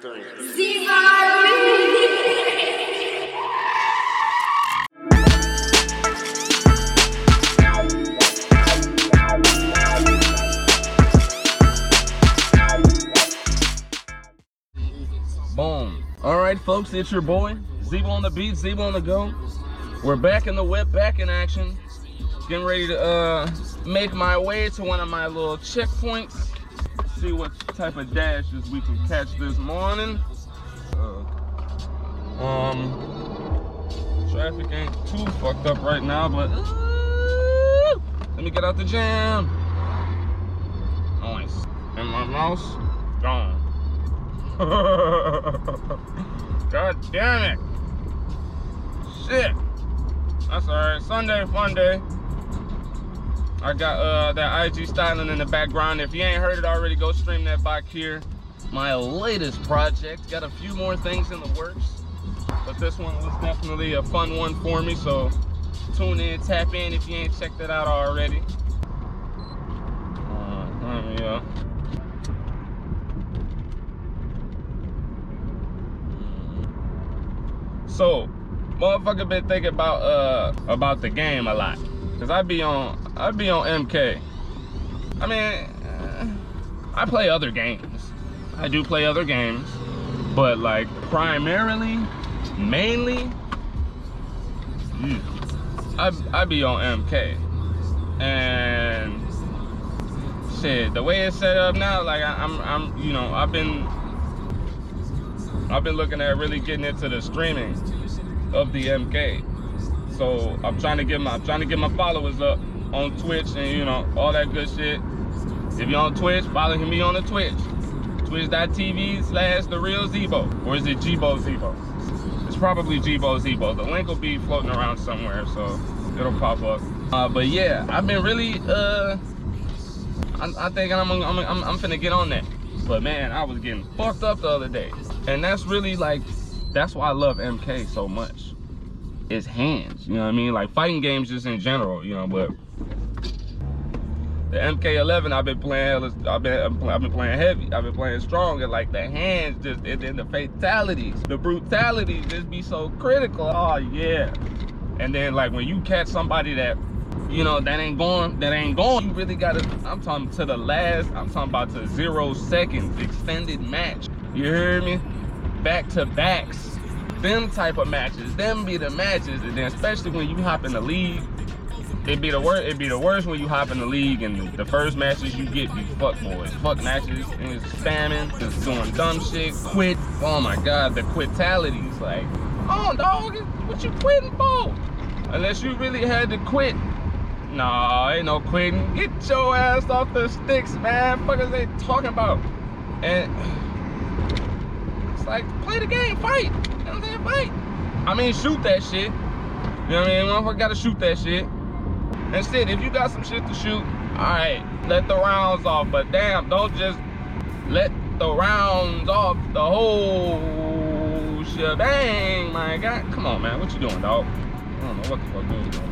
Boom. All right, folks, it's your boy, Zebo on the beat, Zebo on the go. We're back in the whip, back in action. Getting ready to uh, make my way to one of my little checkpoints. See what type of dashes we can catch this morning. Uh, um, traffic ain't too fucked up right now, but uh, let me get out the jam. Nice. And my mouse gone. God damn it. Shit. That's alright. Sunday, fun day. I got uh, that IG styling in the background. If you ain't heard it already, go stream that back here. My latest project. Got a few more things in the works. But this one was definitely a fun one for me. So tune in, tap in if you ain't checked it out already. Uh, yeah. So, motherfucker been thinking about uh about the game a lot. Cause I be on I be on MK. I mean, I play other games. I do play other games, but like primarily, mainly, mm, I I be on MK. And shit, the way it's set up now, like I, I'm I'm you know I've been I've been looking at really getting into the streaming of the MK. So I'm trying to get my I'm trying to get my followers up on Twitch and you know all that good shit. If you're on Twitch, follow me on the Twitch. Twitch.tv slash the real Zebo. Or is it Gbo Zebo? It's probably Gbo Zebo. The link will be floating around somewhere, so it'll pop up. Uh, but yeah, I've been really uh I, I think I'm, I'm I'm I'm finna get on that. But man, I was getting fucked up the other day. And that's really like, that's why I love MK so much. It's hands, you know what I mean? Like fighting games just in general, you know, but the MK11 I've been playing, I've been, I've been playing heavy, I've been playing strong, and like the hands just, and then the fatalities, the brutalities just be so critical. Oh yeah. And then like when you catch somebody that, you know, that ain't going, that ain't going, you really gotta, I'm talking to the last, I'm talking about to zero seconds, extended match. You hear me? Back to backs. Them type of matches. Them be the matches. And then especially when you hop in the league. It'd be the worst. It'd be the worst when you hop in the league and the first matches you get be fuck boys, fuck matches, and it's spamming, just doing dumb shit, quit. Oh my god, the quitalities. Like, oh dog, what you quitting for? Unless you really had to quit. Nah, ain't no quitting. Get your ass off the sticks, man. Fuck is they talking about? And it's like, play the game, fight. You. I mean, shoot that shit. You know what I mean? Motherfucker gotta shoot that shit. Shit, if you got some shit to shoot, alright, let the rounds off. But damn, don't just let the rounds off the whole shebang, my God. Come on, man. What you doing, dog? I don't know what the fuck dude doing.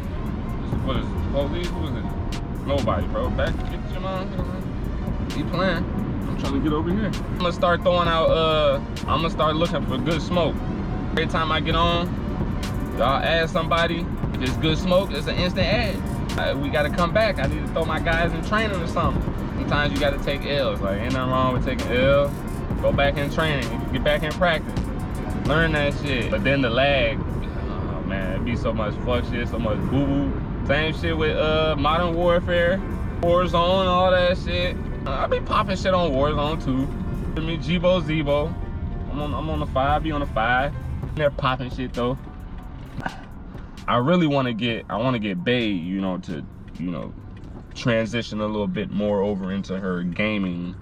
What is police? Who is it? Nobody, bro. Back, get your mom. Keep playing. I'm trying to get over here. I'm gonna start throwing out, uh, I'm gonna start looking for good smoke. Every time I get on, y'all add somebody, if it's good smoke, it's an instant ad. We gotta come back. I need to throw my guys in training or something. Sometimes you gotta take L's. Like, ain't nothing wrong with taking L. Go back in training. Get back in practice. Learn that shit. But then the lag, oh man, it be so much fuck shit, so much boo boo. Same shit with uh Modern Warfare, Warzone, all that shit. I be popping shit on Warzone too. I mean, Gbo Zebo. I'm on, I'm on the five, be on the five. They're popping shit though. I really want to get, I want to get Bay, you know, to, you know, transition a little bit more over into her gaming.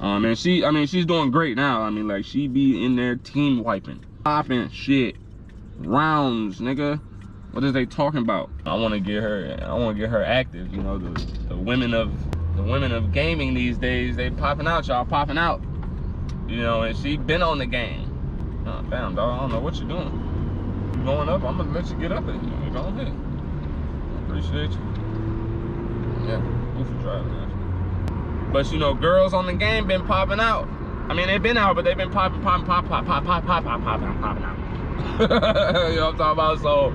Um, and she, I mean, she's doing great now. I mean, like, she be in there team wiping, popping shit, rounds, nigga. What is they talking about? I want to get her, I want to get her active. You know, the, the women of, the women of gaming these days, they popping out, y'all popping out. You know, and she been on the game. Oh, damn, dog, I don't know what you're doing going up, I'm gonna let you get up it. Go ahead. Appreciate you. Yeah, goofy driving. But you know, girls on the game been popping out. I mean, they've been out, but they've been popping, popping, pop, pop, pop, pop, pop, pop, popping, popping out. you know what I'm talking about? So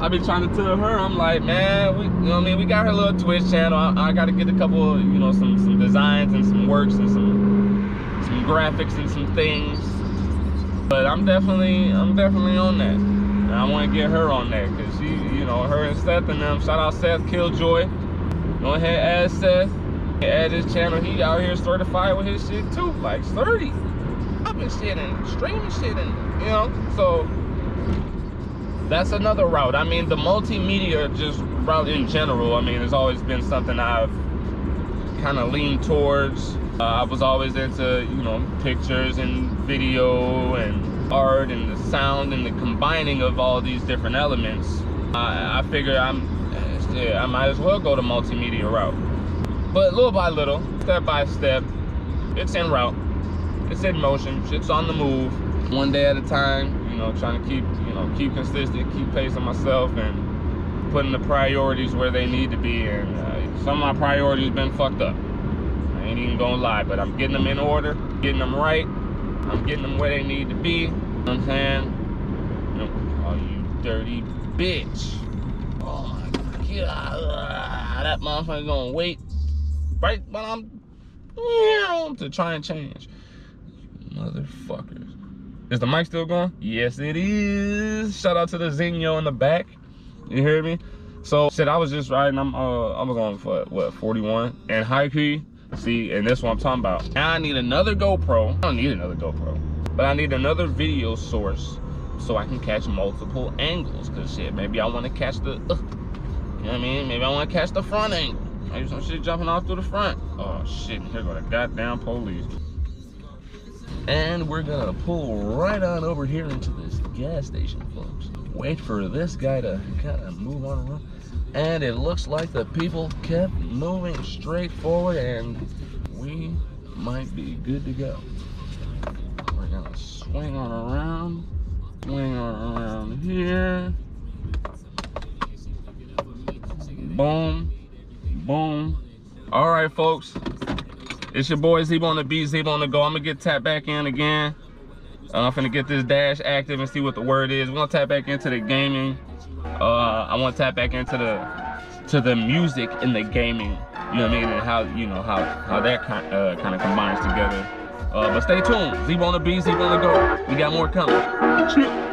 I be trying to tell her, I'm like, man, we, you know what I mean? We got her little Twitch channel. I, I got to get a couple, you know, some some designs and some works and some some graphics and some things. But I'm definitely, I'm definitely on that. And I want to get her on that because she, you know, her and Seth and them. Shout out Seth Killjoy. Go ahead, add Seth. Add his channel. He out here certified with his shit too, like 30. I've been shit and streaming shit and, you know, so that's another route. I mean, the multimedia just route in general, I mean, it's always been something I've kind of leaned towards. Uh, I was always into, you know, pictures and video and art and the sound and the combining of all these different elements. I, I figure I'm, yeah, I might as well go the multimedia route. But little by little, step by step, it's en route. It's in motion. It's on the move. One day at a time, you know, trying to keep, you know, keep consistent, keep pacing myself and putting the priorities where they need to be. And uh, some of my priorities been fucked up. I ain't even gonna lie, but I'm getting them in order, getting them right. I'm getting them where they need to be. You know what I'm saying? You oh, you dirty bitch. Oh my god. That motherfucker gonna wait right when I'm to try and change. Motherfuckers. Is the mic still going? Yes, it is. Shout out to the Zingo in the back. You hear me? So, shit, I was just riding. I'm, uh, I was on for what 41 and high key. See, and this what I'm talking about. Now I need another GoPro. I don't need another GoPro, but I need another video source so I can catch multiple angles. Cause shit, maybe I want to catch the, uh, you know what I mean? Maybe I want to catch the front angle. Maybe some shit jumping off through the front. Oh shit, here go the goddamn police. And we're gonna pull right on over here into this gas station, folks. Wait for this guy to kind of move on around. And it looks like the people kept moving straight forward and we might be good to go. We're gonna swing on around, swing on around here. Boom, boom. All right, folks. It's your boy Zebo on the beat, Zebo on the go. I'm gonna get tapped back in again. Uh, I'm gonna get this dash active and see what the word is. We're gonna tap back into the gaming. Uh, I want to tap back into the to the music in the gaming. You know what I mean? And how you know how how that kind uh, kind of combines together. Uh, but stay tuned. Zebo on the beat, Zebo on the go. We got more coming.